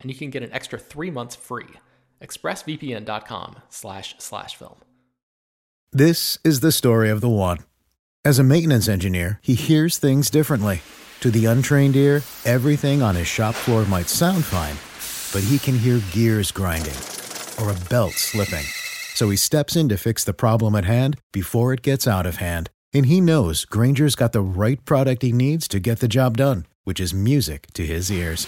and you can get an extra three months free. ExpressVPN.com slash slash film. This is the story of the one. As a maintenance engineer, he hears things differently. To the untrained ear, everything on his shop floor might sound fine, but he can hear gears grinding or a belt slipping. So he steps in to fix the problem at hand before it gets out of hand. And he knows Grainger's got the right product he needs to get the job done, which is music to his ears.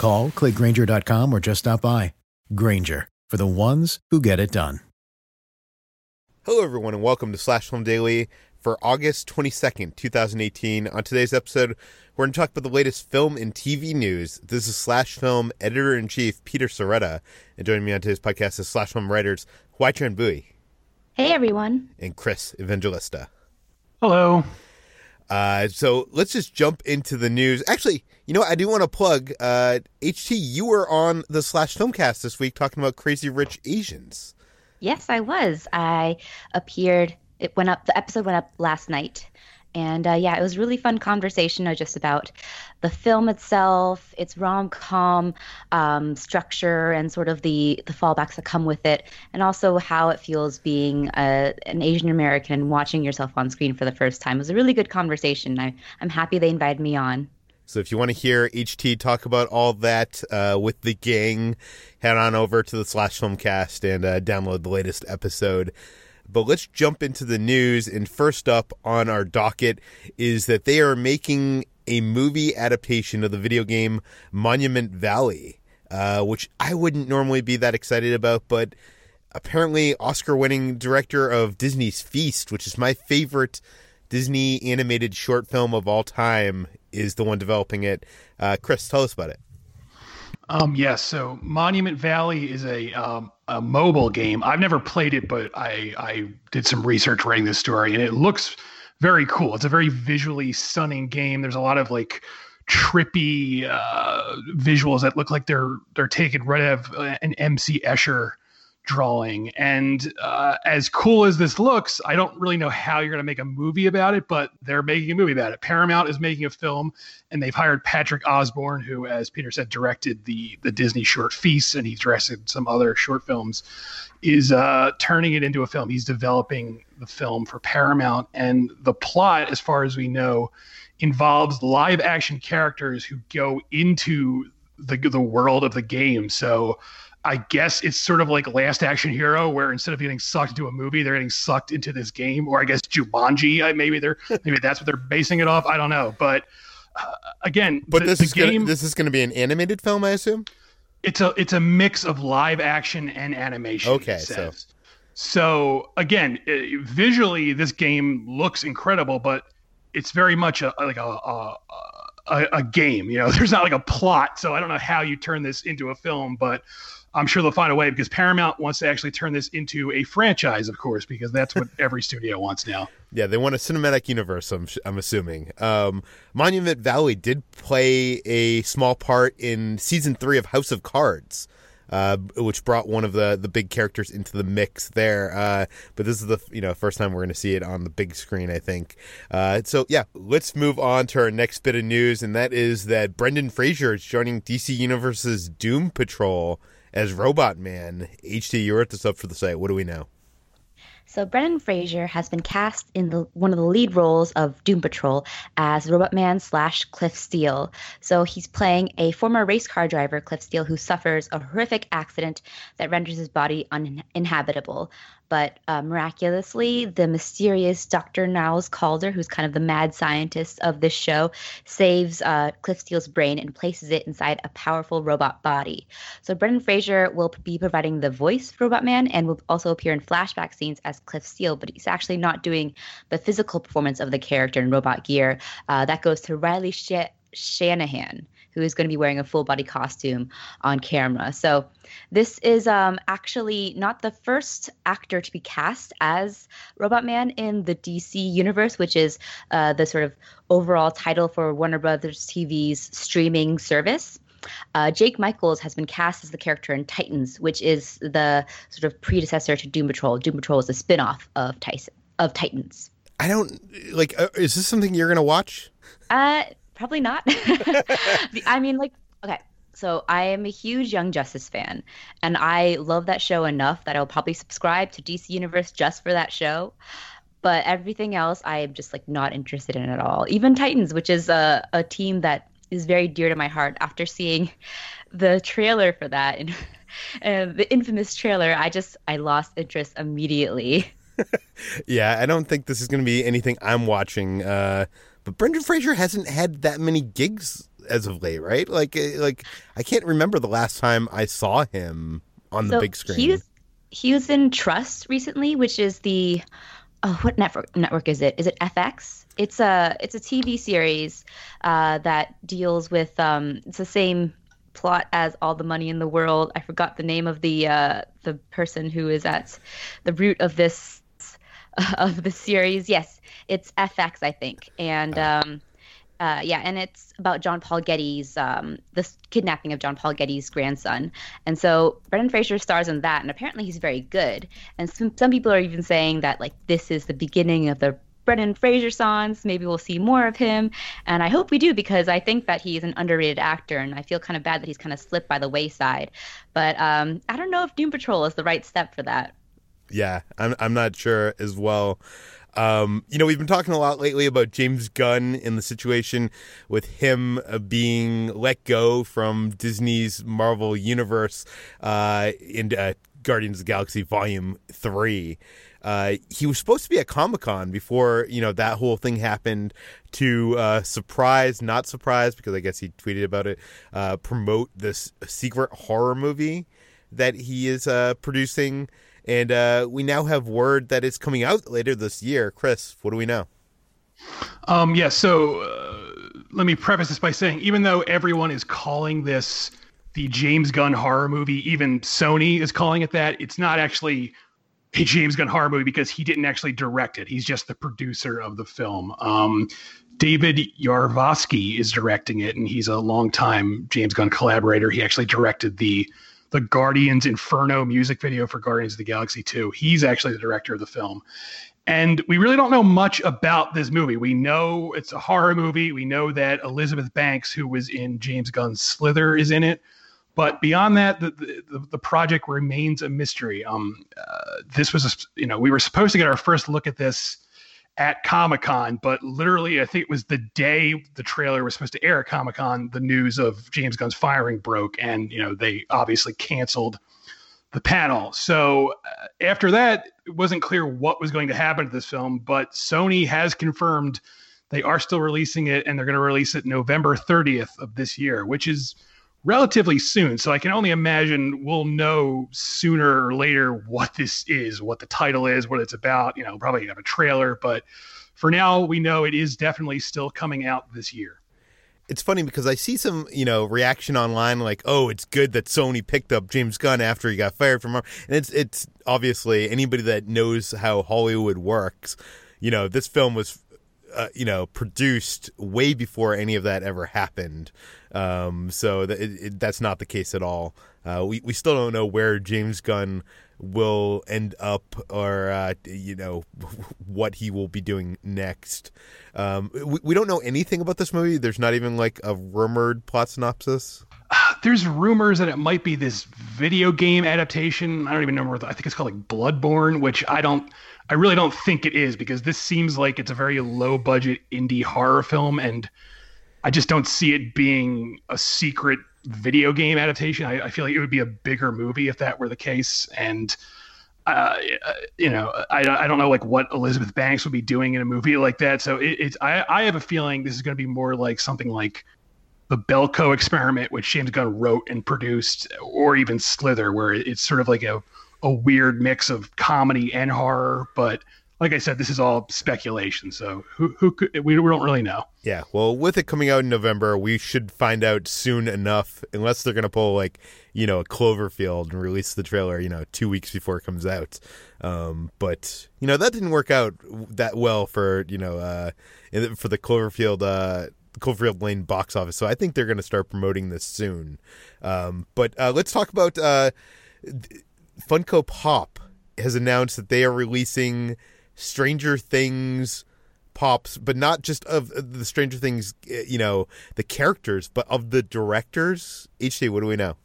Call, clickgrainger.com, or just stop by. Grainger, for the ones who get it done. Hello, everyone, and welcome to Slash Film Daily for August 22nd, 2018. On today's episode, we're going to talk about the latest film and TV news. This is Slash Film Editor in Chief Peter Sciretta, and joining me on today's podcast is Slash Film writers Hoai-Tran Bui. Hey, everyone. And Chris Evangelista. Hello. Uh, so let's just jump into the news. Actually, you know, I do want to plug uh, HT. You were on the Slash Filmcast this week talking about Crazy Rich Asians. Yes, I was. I appeared. It went up. The episode went up last night, and uh, yeah, it was really fun conversation uh, just about the film itself, its rom com um, structure, and sort of the the fallbacks that come with it, and also how it feels being a, an Asian American watching yourself on screen for the first time. It was a really good conversation. I, I'm happy they invited me on. So if you want to hear HT talk about all that uh, with the gang, head on over to the Slash Filmcast and uh, download the latest episode. But let's jump into the news. And first up on our docket is that they are making a movie adaptation of the video game Monument Valley, uh, which I wouldn't normally be that excited about, but apparently Oscar winning director of Disney's Feast, which is my favorite Disney animated short film of all time, is the one developing it. Uh, Chris, tell us about it. Um, yes, so Monument Valley is a um, a mobile game. I've never played it, but I I did some research writing this story, and it looks very cool. It's a very visually stunning game. There's a lot of like trippy uh, visuals that look like they're they're taken right out of uh, an MC Escher drawing. And uh, as cool as this looks, I don't really know how you're going to make a movie about it, but they're making a movie about it. Paramount is making a film, and they've hired Patrick Osborne, who, as Peter said, directed the the Disney short Feast, and he's directed some other short films. Is uh, turning it into a film. He's developing the film for Paramount, and the plot, as far as we know, involves live action characters who go into the the world of the game. So I guess it's sort of like Last Action Hero, where instead of getting sucked into a movie, they're getting sucked into this game. Or I guess Jumanji, maybe they're maybe that's what they're basing it off. I don't know, but uh, again, but the, this the is game, gonna, this is going to be an animated film, I assume. It's a it's a mix of live action and animation. Okay, so so again, uh, visually, this game looks incredible, but it's very much a like a, a a, a, game. You know, there's not like a plot, so I don't know how you turn this into a film, but I'm sure they'll find a way because Paramount wants to actually turn this into a franchise, of course, because that's what every studio wants now. Yeah, they want a cinematic universe. I'm, I'm assuming. Um, Monument Valley did play a small part in season three of House of Cards. uh, which brought one of the the big characters into the mix there. Uh, but this is the you know first time we're going to see it on the big screen, I think. Uh, so yeah, let's move on to our next bit of news, and that is that Brendan Fraser is joining DC Universe's Doom Patrol as Robot Man. HT, you wrote this up for the site. What do we know? So Brendan Fraser has been cast in the one of the lead roles of Doom Patrol as Robot Man slash Cliff Steele. So he's playing a former race car driver, Cliff Steele, who suffers a horrific accident that renders his body uninhabitable. But uh, miraculously, the mysterious Dr. Niles Calder, who's kind of the mad scientist of this show, saves uh, Cliff Steele's brain and places it inside a powerful robot body. So Brendan Fraser will be providing the voice for Robot Man and will also appear in flashback scenes as Cliff Steele, but he's actually not doing the physical performance of the character in robot gear. Uh, that goes to Riley Sh- Shanahan who is going to be wearing a full body costume on camera. So this is um, actually not the first actor to be cast as Robot Man in the DC universe, which is uh, the sort of overall title for Warner Brothers TV's streaming service. Uh, Jake Michaels has been cast as the character in Titans, which is the sort of predecessor to Doom Patrol. Doom Patrol is a spin-off of Tyson, of Titans. I don't like. Uh, is this something you're gonna watch? Uh, probably not. I mean, like, okay. So I am a huge Young Justice fan, and I love that show enough that I'll probably subscribe to DC Universe just for that show. But everything else, I am just like not interested in at all. Even Titans, which is a, a team that is very dear to my heart. After seeing the trailer for that and, and the infamous trailer, I just I lost interest immediately. yeah, I don't think this is going to be anything I'm watching. Uh, but Brendan Fraser hasn't had that many gigs as of late, right? Like, eh, like I can't remember the last time I saw him on the so big screen. He was, he was in Trust recently, which is the oh, what network network is it? Is it FX? It's a it's a TV series uh, that deals with um, it's the same plot as All the Money in the World. I forgot the name of the uh, the person who is at the root of this of the series. Yes, it's FX, I think, and um, uh, yeah, and it's about John Paul Getty's um, the kidnapping of John Paul Getty's grandson, and so Brendan Fraser stars in that, and apparently he's very good. And some some people are even saying that like this is the beginning of the Brendan Fraser songs. Maybe we'll see more of him, and I hope we do because I think that he's an underrated actor, and I feel kind of bad that he's kind of slipped by the wayside. But um, I don't know if Doom Patrol is the right step for that. Yeah, I'm I'm not sure as well. Um, you know, we've been talking a lot lately about James Gunn in the situation with him uh, being let go from Disney's Marvel Universe uh, in uh, Guardians of the Galaxy Volume 3. Uh, he was supposed to be at Comic Con before you know that whole thing happened to uh, surprise, not surprise, because I guess he tweeted about it. Uh, promote this secret horror movie that he is uh, producing and uh, we now have word that it's coming out later this year. Chris, what do we know? Um, yeah, so uh, let me preface this by saying, even though everyone is calling this the James Gunn horror movie, even Sony is calling it that, it's not actually a James Gunn horror movie because he didn't actually direct it. He's just the producer of the film. Um, David Yarovesky is directing it, and he's a longtime James Gunn collaborator. He actually directed the the Guardians Inferno music video for Guardians of the Galaxy 2. He's actually the director of the film. And we really don't know much about this movie. We know it's a horror movie. We know that Elizabeth Banks, who was in James Gunn's Slither, is in it. But beyond that, the, the, the project remains a mystery. Um, uh, this was, a, you know, we were supposed to get our first look at this at Comic Con, but literally, I think it was the day the trailer was supposed to air at Comic Con, the news of James Gunn's firing broke, and you know they obviously canceled the panel. So uh, after that, it wasn't clear what was going to happen to this film, but Sony has confirmed they are still releasing it, and they're going to release it November 30th of this year, which is relatively soon. So I can only imagine we'll know sooner or later what this is, what the title is, what it's about. You know, probably have a trailer, but for now, we know it is definitely still coming out this year. It's funny because I see some, you know, reaction online like, "Oh, it's good that Sony picked up James Gunn after he got fired from," and it's it's obviously anybody that knows how Hollywood works, you know, this film was uh, you know, produced way before any of that ever happened. Um, so that it, it, that's not the case at all. Uh, we we still don't know where James Gunn will end up, or uh, you know, what he will be doing next. Um, we, we don't know anything about this movie. There's not even like a rumored plot synopsis. There's rumors that it might be this video game adaptation. I don't even know. I think it's called like Bloodborne, which I don't. I really don't think it is because this seems like it's a very low budget indie horror film, and I just don't see it being a secret video game adaptation. I, I feel like it would be a bigger movie if that were the case, and uh, you know, I, I don't know like what Elizabeth Banks would be doing in a movie like that. So it, it's I, I have a feeling this is going to be more like something like the Belko experiment, which James Gunn wrote and produced, or even Slither, where it's sort of like a a weird mix of comedy and horror. But like I said, this is all speculation, so who who could, we don't really know. Yeah, well, with it coming out in November, we should find out soon enough, unless they're gonna pull like you know a Cloverfield and release the trailer, you know, two weeks before it comes out. Um, but you know that didn't work out that well for you know uh, for the Cloverfield. Uh, Cloverfield Lane box office, so I think they're going to start promoting this soon. Um, but uh, let's talk about uh, Funko Pop has announced that they are releasing Stranger Things pops, but not just of the Stranger Things, eh, you know, the characters, but of the directors. HD, what do we know?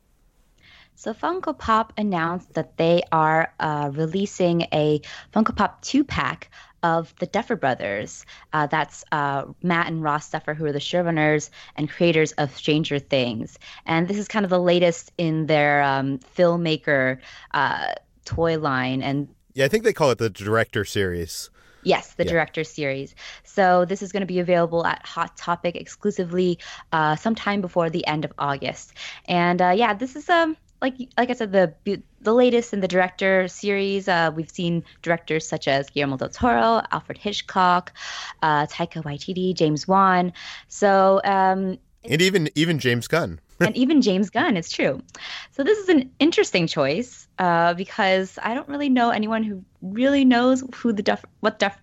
So Funko Pop announced that they are uh, releasing a Funko Pop two pack of the Duffer Brothers. Uh, that's uh, Matt and Ross Duffer, who are the showrunners and creators of Stranger Things. And this is kind of the latest in their um, filmmaker uh, toy line. And yeah, I think they call it the director series. Yes, the yeah. director series. So this is going to be available at Hot Topic exclusively uh, sometime before the end of August. And uh, yeah, this is um like like I said, the the latest in the director series. Uh, we've seen directors such as Guillermo del Toro, Alfred Hitchcock, uh, Taika Waititi, James Wan. So um, and even even James Gunn. and even James Gunn, it's true. So this is an interesting choice uh, because I don't really know anyone who really knows who the Duff, what Duff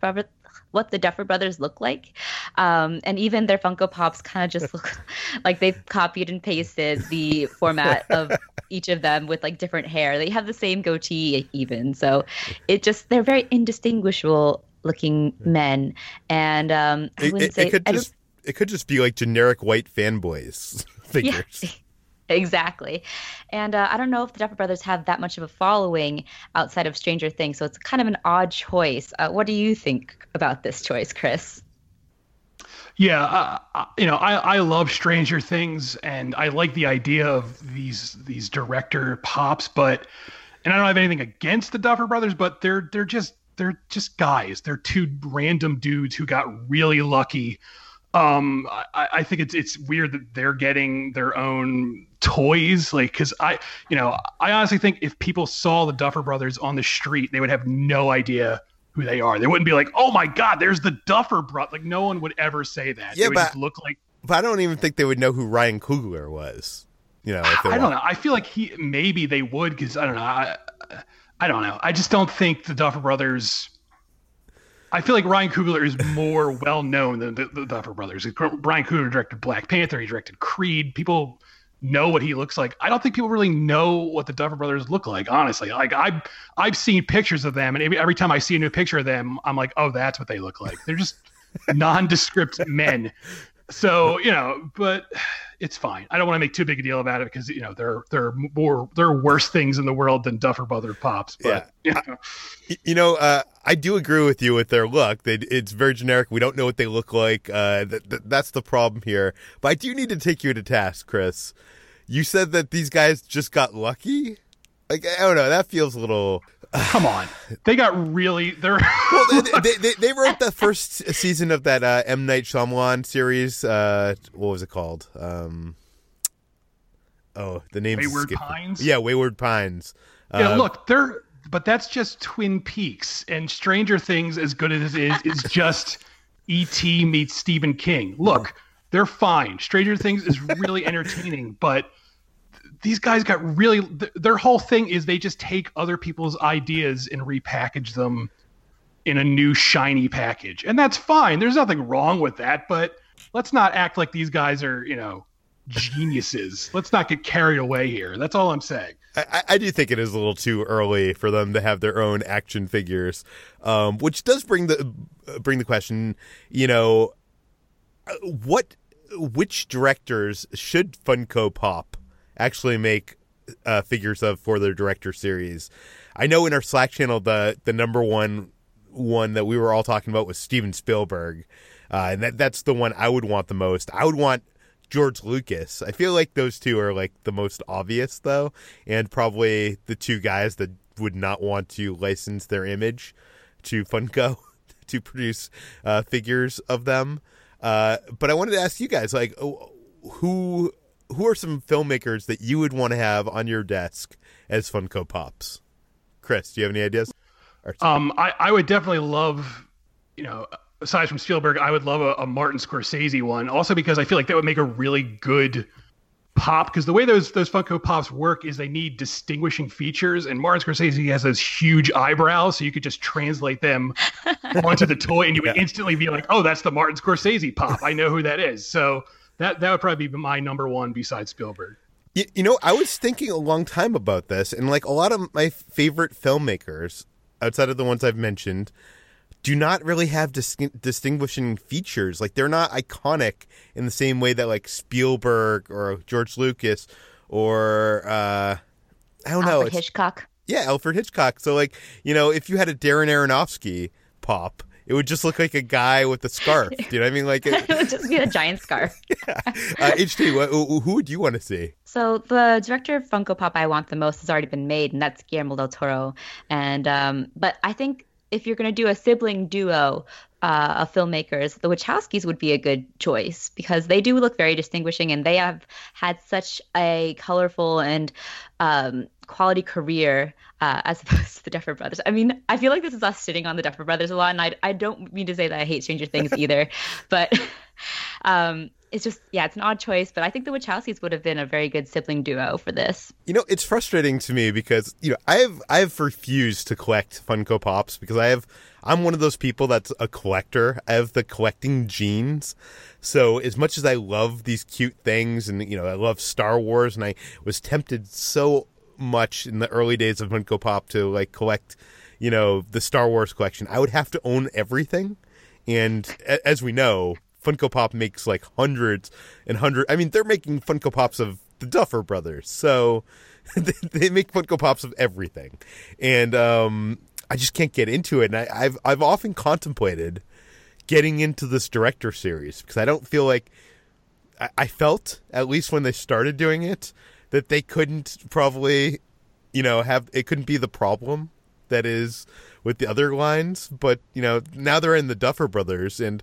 what the Duffer Brothers look like. Um, and even their Funko Pops kind of just look like they've copied and pasted the format of each of them with like different hair. They have the same goatee, even. So it just, they're very indistinguishable looking men. And um, I wouldn't it, say. It could, just, it could just be like generic white fanboys figures. Yeah. exactly. And uh, I don't know if the Duffer Brothers have that much of a following outside of Stranger Things, so it's kind of an odd choice. Uh, what do you think about this choice, Chris? Yeah, uh, you know, I, I love Stranger Things, and I like the idea of these these director pops, but and I don't have anything against the Duffer Brothers, but they're they're just they're just guys. They're two random dudes who got really lucky um I, I, think it's it's weird that they're getting their own toys like because i you know i honestly think if people saw the duffer brothers on the street they would have no idea who they are they wouldn't be like oh my god there's the duffer bro like no one would ever say that yeah but look like but i don't even think they would know who ryan coogler was you know i don't know i feel like he maybe they would because i don't know I, I don't know i just don't think the duffer brothers I feel like Ryan Coogler is more well known than the, the Duffer Brothers. Ryan Coogler directed Black Panther. He directed Creed. People know what he looks like. I don't think people really know what the Duffer Brothers look like. Honestly, like I've I've seen pictures of them, and every time I see a new picture of them, I'm like, oh, that's what they look like. They're just nondescript men. So you know, but it's fine. I don't want to make too big a deal about it because you know there there are more there are worse things in the world than Duffer Brother pops. But yeah. you know, you know uh, I do agree with you with their look. They, it's very generic. We don't know what they look like. Uh, th- th- that's the problem here. But I do need to take you to task, Chris. You said that these guys just got lucky. Like I don't know. That feels a little. Come on, they got really. They're well. They, they, they, wrote the first season of that uh, M Night Shyamalan series. Uh, what was it called? Um, oh, the name. Wayward Pines. Yeah, Wayward Pines. Yeah, uh, look, they're but that's just Twin Peaks and Stranger Things. As good as it is, is just E.T. meets Stephen King. Look, they're fine. Stranger Things is really entertaining, but these guys got really their whole thing is they just take other people's ideas and repackage them in a new shiny package. And that's fine. There's nothing wrong with that, but let's not act like these guys are, you know, geniuses. let's not get carried away here. That's all I'm saying. I, I, do think it is a little too early for them to have their own action figures, um, which does bring the bring the question. You know, uh, what which directors should Funko Pop actually make uh, figures of for their director series? I know in our Slack channel the the number one one that we were all talking about was Steven Spielberg, uh, and that that's the one I would want the most. I would want George Lucas. I feel like those two are like the most obvious though, and probably the two guys that would not want to license their image to Funko to produce uh, figures of them. Uh, but I wanted to ask you guys, like, who who are some filmmakers that you would want to have on your desk as Funko Pops? Chris, do you have any ideas? Um, I, I would definitely love, you know, aside from Spielberg, I would love a, a, Martin Scorsese one. Also because I feel like that would make a really good pop. Because the way those those Funko Pops work is they need distinguishing features, and Martin Scorsese has those huge eyebrows, so you could just translate them onto the toy, and you would yeah. instantly be like, "Oh, that's the Martin Scorsese pop. I know who that is." So that that would probably be my number one besides Spielberg. You, you know, I was thinking a long time about this, and like a lot of my favorite filmmakers outside of the ones I've mentioned do not really have dis- distinguishing features. Like they're not iconic in the same way that like Spielberg or George Lucas or uh, I don't know Alfred Hitchcock. Yeah, Alfred Hitchcock. So like you know, if you had a Darren Aronofsky pop, it would just look like a guy with a scarf. Do you know what I mean? Like it, it would just be a giant scarf. yeah. Uh, HT, what, who would you want to see? So the director of Funko Pop I want the most has already been made, and that's Guillermo del Toro. And um, but I think if you're going to do a sibling duo uh, of filmmakers, the Wachowskis would be a good choice because they do look very distinguishing and they have had such a colorful and um, quality career uh, as opposed to the Duffer Brothers. I mean, I feel like this is us sitting on the Duffer Brothers a lot, and I, I don't mean to say that I hate Stranger Things either, but um, it's just yeah, it's an odd choice, but I think the Wachowskis would have been a very good sibling duo for this. You know, it's frustrating to me because you know I have I have refused to collect Funko Pops because I have I'm one of those people that's a collector. I have the collecting genes. So as much as I love these cute things and you know I love Star Wars and I was tempted so much in the early days of Funko Pop to like collect you know the Star Wars collection, I would have to own everything. And as we know, Funko Pop makes like hundreds and hundreds. I mean, they're making Funko Pops of the Duffer Brothers, so they make Funko Pops of everything, and um, I just can't get into it. And I, I've I've often contemplated getting into this director series because I don't feel like I, I felt at least when they started doing it that they couldn't probably you know have it couldn't be the problem that is with the other lines, but you know now they're in the Duffer Brothers, and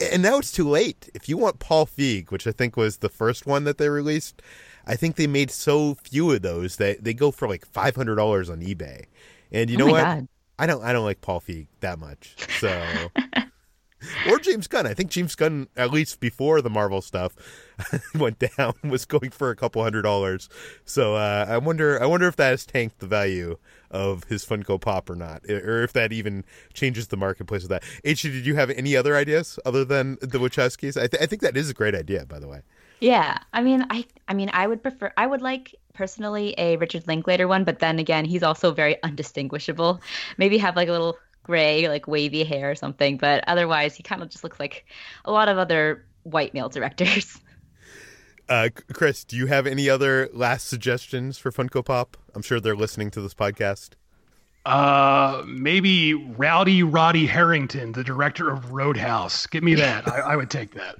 and now it's too late. If you want Paul Feig, which I think was the first one that they released, I think they made so few of those that they go for like five hundred dollars on eBay. And you oh know what? God. I don't I don't like Paul Feig that much, so. or James Gunn. I think James Gunn, at least before the Marvel stuff went down, was going for a couple hundred dollars. So uh, I wonder, I wonder if that has tanked the value of his Funko Pop or not, or if that even changes the marketplace of that. H, did you have any other ideas other than the Wachowskis? I, th- I think that is a great idea, by the way. Yeah, I mean, I, I mean, I would prefer, I would like personally a Richard Linklater one, but then again, he's also very undistinguishable. Maybe have like a little gray, like wavy hair or something, but otherwise, he kind of just looks like a lot of other white male directors. Uh, Chris, do you have any other last suggestions for Funko Pop? I'm sure they're listening to this podcast. Uh, maybe Rowdy Roddy Herrington, the director of Roadhouse. Give me that. I, I would take that.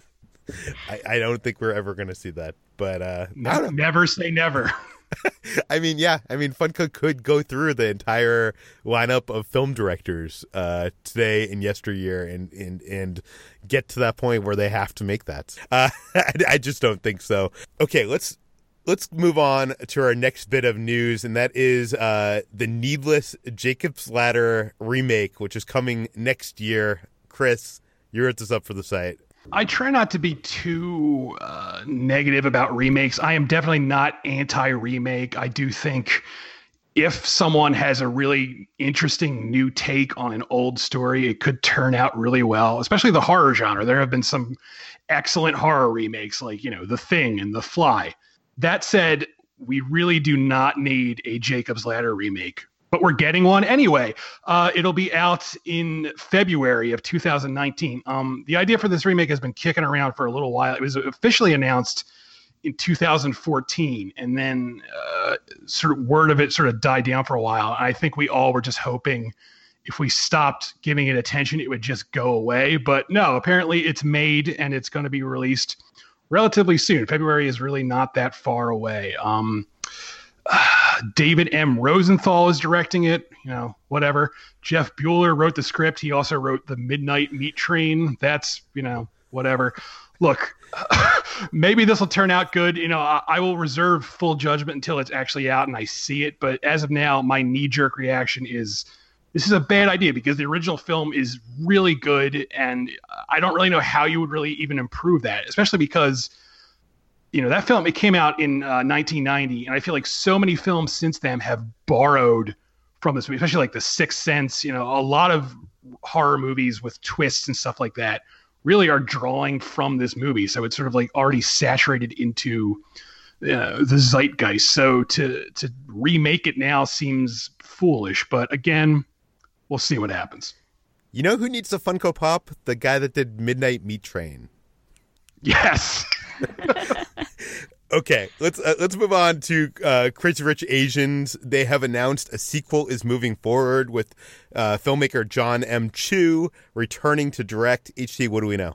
I, I, don't think we're ever going to see that, but uh, no, never say never. I mean, yeah. I mean, Funko could go through the entire lineup of film directors uh, today and yesteryear, and and and get to that point where they have to make that. Uh, I, I just don't think so. Okay, let's let's move on to our next bit of news, and that is uh, the Needless Jacob's Ladder remake, which is coming next year. Chris, you wrote this up for the site. I try not to be too uh, negative about remakes. I am definitely not anti remake. I do think if someone has a really interesting new take on an old story, it could turn out really well, especially the horror genre. There have been some excellent horror remakes like, you know, The Thing and The Fly. That said, we really do not need a Jacob's Ladder remake, but we're getting one anyway. Uh, it'll be out in February of 2019. Um, the idea for this remake has been kicking around for a little while. It was officially announced in 2014, and then uh, sort of word of it sort of died down for a while. I think we all were just hoping if we stopped giving it attention, it would just go away. But no, apparently it's made and it's going to be released relatively soon. February is really not that far away. Um, David M. Rosenthal is directing it. You know, whatever. Jeff Buhler wrote the script. He also wrote the Midnight Meat Train. That's you know whatever. Look, maybe this will turn out good. You know, I, I, will reserve full judgment until it's actually out and I see it. But as of now, my knee jerk reaction is this is a bad idea because the original film is really good. And I don't really know how you would really even improve that, especially because, you know, that film, it came out in uh, 1990. And I feel like so many films since then have borrowed from this movie, especially like The Sixth Sense. You know, a lot of horror movies with twists and stuff like that really are drawing from this movie. So it's sort of like already saturated into uh, the zeitgeist. So to to remake it now seems foolish. But again, we'll see what happens. You know who needs a Funko Pop? The guy that did Midnight Meat Train. Yes. Okay, let's uh, let's move on to uh, Crazy Rich Asians. They have announced a sequel is moving forward with uh, filmmaker John M. Chu returning to direct. HT, what do we know?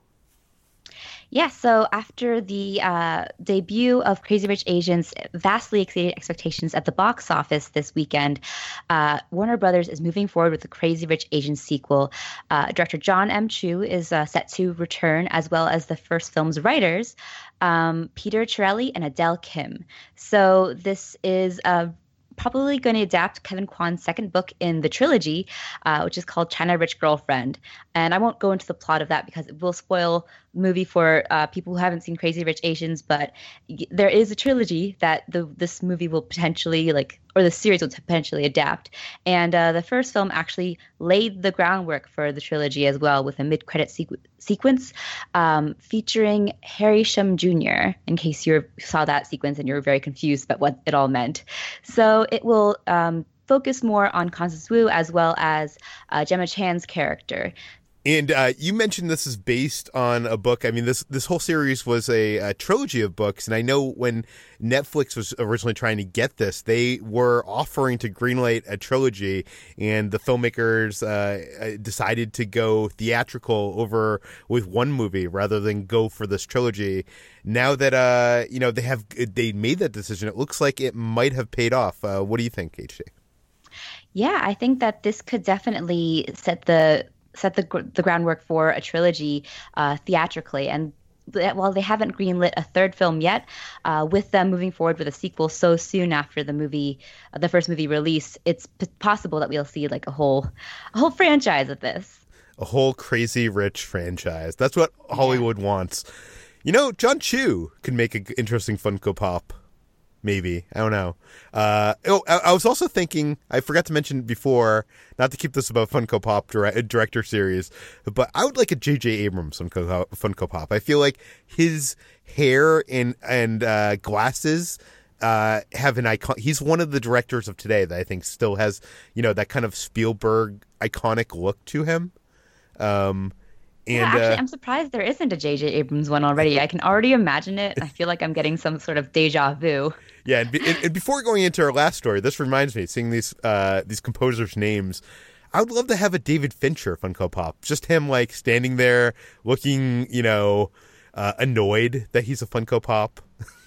Yeah, so after the uh, debut of Crazy Rich Asians vastly exceeded expectations at the box office this weekend, uh, Warner Brothers is moving forward with the Crazy Rich Asians sequel. Uh, director John M. Chu is uh, set to return, as well as the first film's writers, um, Peter Chiarelli and Adele Lim. So this is a probably going to adapt Kevin Kwan's second book in the trilogy, uh, which is called China Rich Girlfriend. And I won't go into the plot of that because it will spoil movie for uh, people who haven't seen Crazy Rich Asians. But there is a trilogy that the this movie will potentially like or the series will potentially adapt. And uh, the first film actually laid the groundwork for the trilogy as well, with a mid-credit sequ- sequence um, featuring Harry Shum Jr. In case you saw that sequence and you were very confused about what it all meant, so it will. Um, focus more on Constance Wu as well as uh, Gemma Chan's character. And uh, you mentioned this is based on a book. I mean, this this whole series was a, a, trilogy of books, and I know when Netflix was originally trying to get this, they were offering to greenlight a trilogy, and the filmmakers uh, uh decided to go theatrical over with one movie rather than go for this trilogy. Now that uh, you know they have they made that decision, it looks like it might have paid off. Uh, what do you think, HJ? Yeah, I think that this could definitely set the set the the groundwork for a trilogy uh, theatrically, and while they haven't greenlit a third film yet, uh, with them moving forward with a sequel so soon after the movie, uh, the first movie release, it's p- possible that we'll see like a whole, a whole franchise of this. A whole crazy rich franchise. That's what Hollywood yeah. wants. You know, John Chu could make an interesting Funko Pop maybe I don't know. Uh, oh, I, I, was also thinking. I forgot to mention before, not to keep this about Funko Pop direct, director series, but I would like a J.J. Abrams Funko, Funko Pop. I feel like his hair and and uh, glasses. Uh, have an icon. He's one of the directors of today that I think still has, you know, that kind of Spielberg iconic look to him. Um, and, yeah, actually, uh, I'm surprised there isn't a J.J. Abrams one already. I can already imagine it. I feel like I'm getting some sort of deja vu. Yeah, and, and, and before going into our last story, this reminds me, seeing these uh, these composers' names. I would love to have a David Fincher Funko Pop. Just him like standing there looking, you know, uh, annoyed that he's a Funko Pop.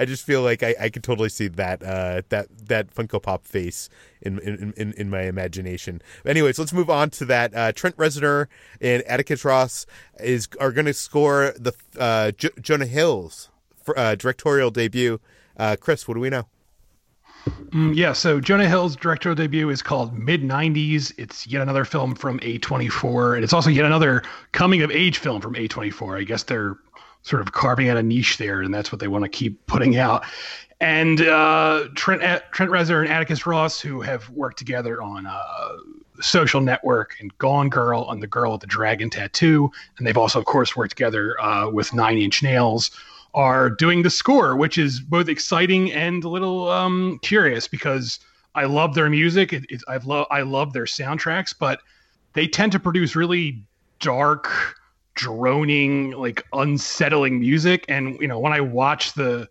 I just feel like I, I could totally see that uh, that that Funko Pop face in in, in, in my imagination. anyways, let's move on to that. Uh, Trent Reznor and Atticus Ross is are going to score the uh, J- Jonah Hill's uh, directorial debut uh, Chris, what do we know? Mm, yeah, so Jonah Hill's directorial debut is called Mid 90s. It's yet another film from A24, and it's also yet another coming of age film from A24. I guess they're sort of carving out a niche there, and that's what they want to keep putting out. And uh, Trent, Trent Reznor and Atticus Ross, who have worked together on uh, Social Network and Gone Girl and The Girl with the Dragon Tattoo, and they've also, of course, worked together uh, with Nine Inch Nails are doing the score, which is both exciting and a little um, curious because I love their music. It, it, I love I love their soundtracks, but they tend to produce really dark, droning, like unsettling music. And you know, when I watch the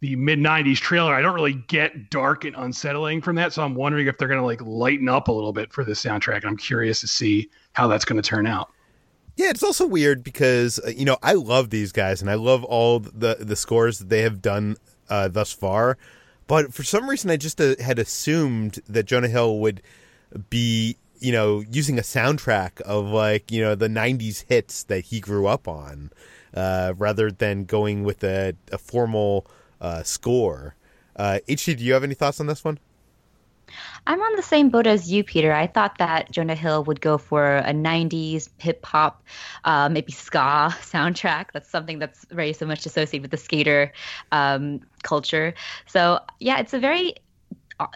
the mid '90s trailer, I don't really get dark and unsettling from that. So I'm wondering if they're going to like lighten up a little bit for the soundtrack. And I'm curious to see how that's going to turn out. Yeah, it's also weird because uh, you know I love these guys and I love all the the scores that they have done uh, thus far, but for some reason I just uh, had assumed that Jonah Hill would be you know using a soundtrack of like you know the '90s hits that he grew up on, uh, rather than going with a, a formal uh, score. Uh, HT, do you have any thoughts on this one? I'm on the same boat as you, Peter. I thought that Jonah Hill would go for a 90s hip hop, uh, maybe ska soundtrack. That's something that's very so much associated with the skater um, culture. So, yeah, it's a very uh,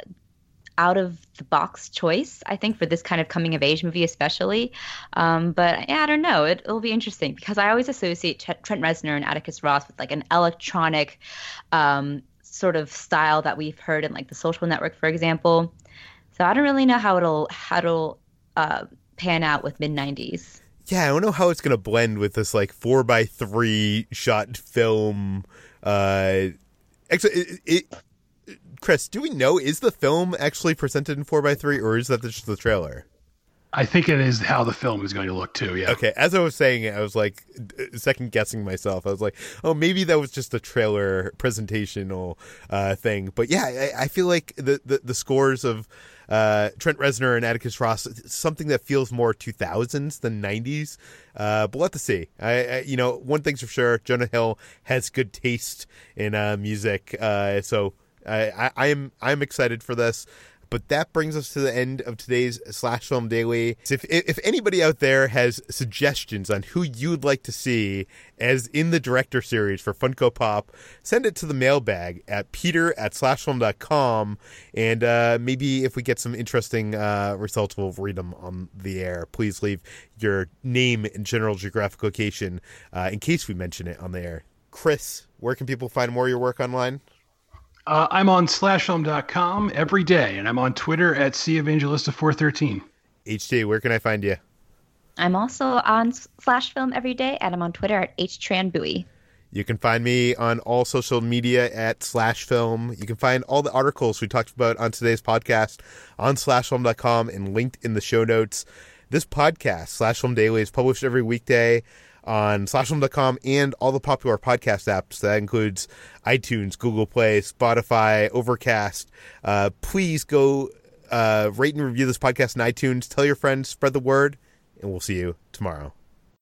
out of the box choice, I think, for this kind of coming of age movie, especially. Um, but yeah, I don't know. It, will be interesting because I always associate Trent Reznor and Atticus Ross with like an electronic um, sort of style that we've heard in like the social network, for example. So I don't really know how it'll how it'll uh, pan out with mid '90s. Yeah, I don't know how it's gonna blend with this like four by three shot film. Uh, actually, it, it, Chris, do we know is the film actually presented in four by three, or is that just the trailer? I think it is how the film is going to look too. Yeah. Okay. As I was saying it, I was like second guessing myself. I was like, oh, maybe that was just a trailer presentational uh, thing. But yeah, I, I feel like the, the, the scores of uh, Trent Reznor and Atticus Ross, something that feels more 2000s than 90s. Uh, but us see. I, I, you know, one thing's for sure, Jonah Hill has good taste in uh, music. Uh, so I, I, am I'm excited for this. But that brings us to the end of today's Slash Film Daily. If, if anybody out there has suggestions on who you'd like to see as in the director series for Funko Pop, send it to the mailbag at peter at slashfilm.com. And uh, maybe if we get some interesting uh, results, we'll read them on the air. Please leave your name and general geographic location uh, in case we mention it on the air. Chris, where can people find more of your work online? Uh, I'm on slashfilm.com every day, and I'm on Twitter at CEvangelista413. HT, where can I find you? I'm also on Slashfilm every day, and I'm on Twitter at HTranBui. You can find me on all social media at Slashfilm. You can find all the articles we talked about on today's podcast on slashfilm.com and linked in the show notes. This podcast, Slashfilm Daily, is published every weekday on slashfilm.com and all the popular podcast apps. That includes iTunes, Google Play, Spotify, Overcast. Uh, please go uh, rate and review this podcast on iTunes. Tell your friends, spread the word, and we'll see you tomorrow.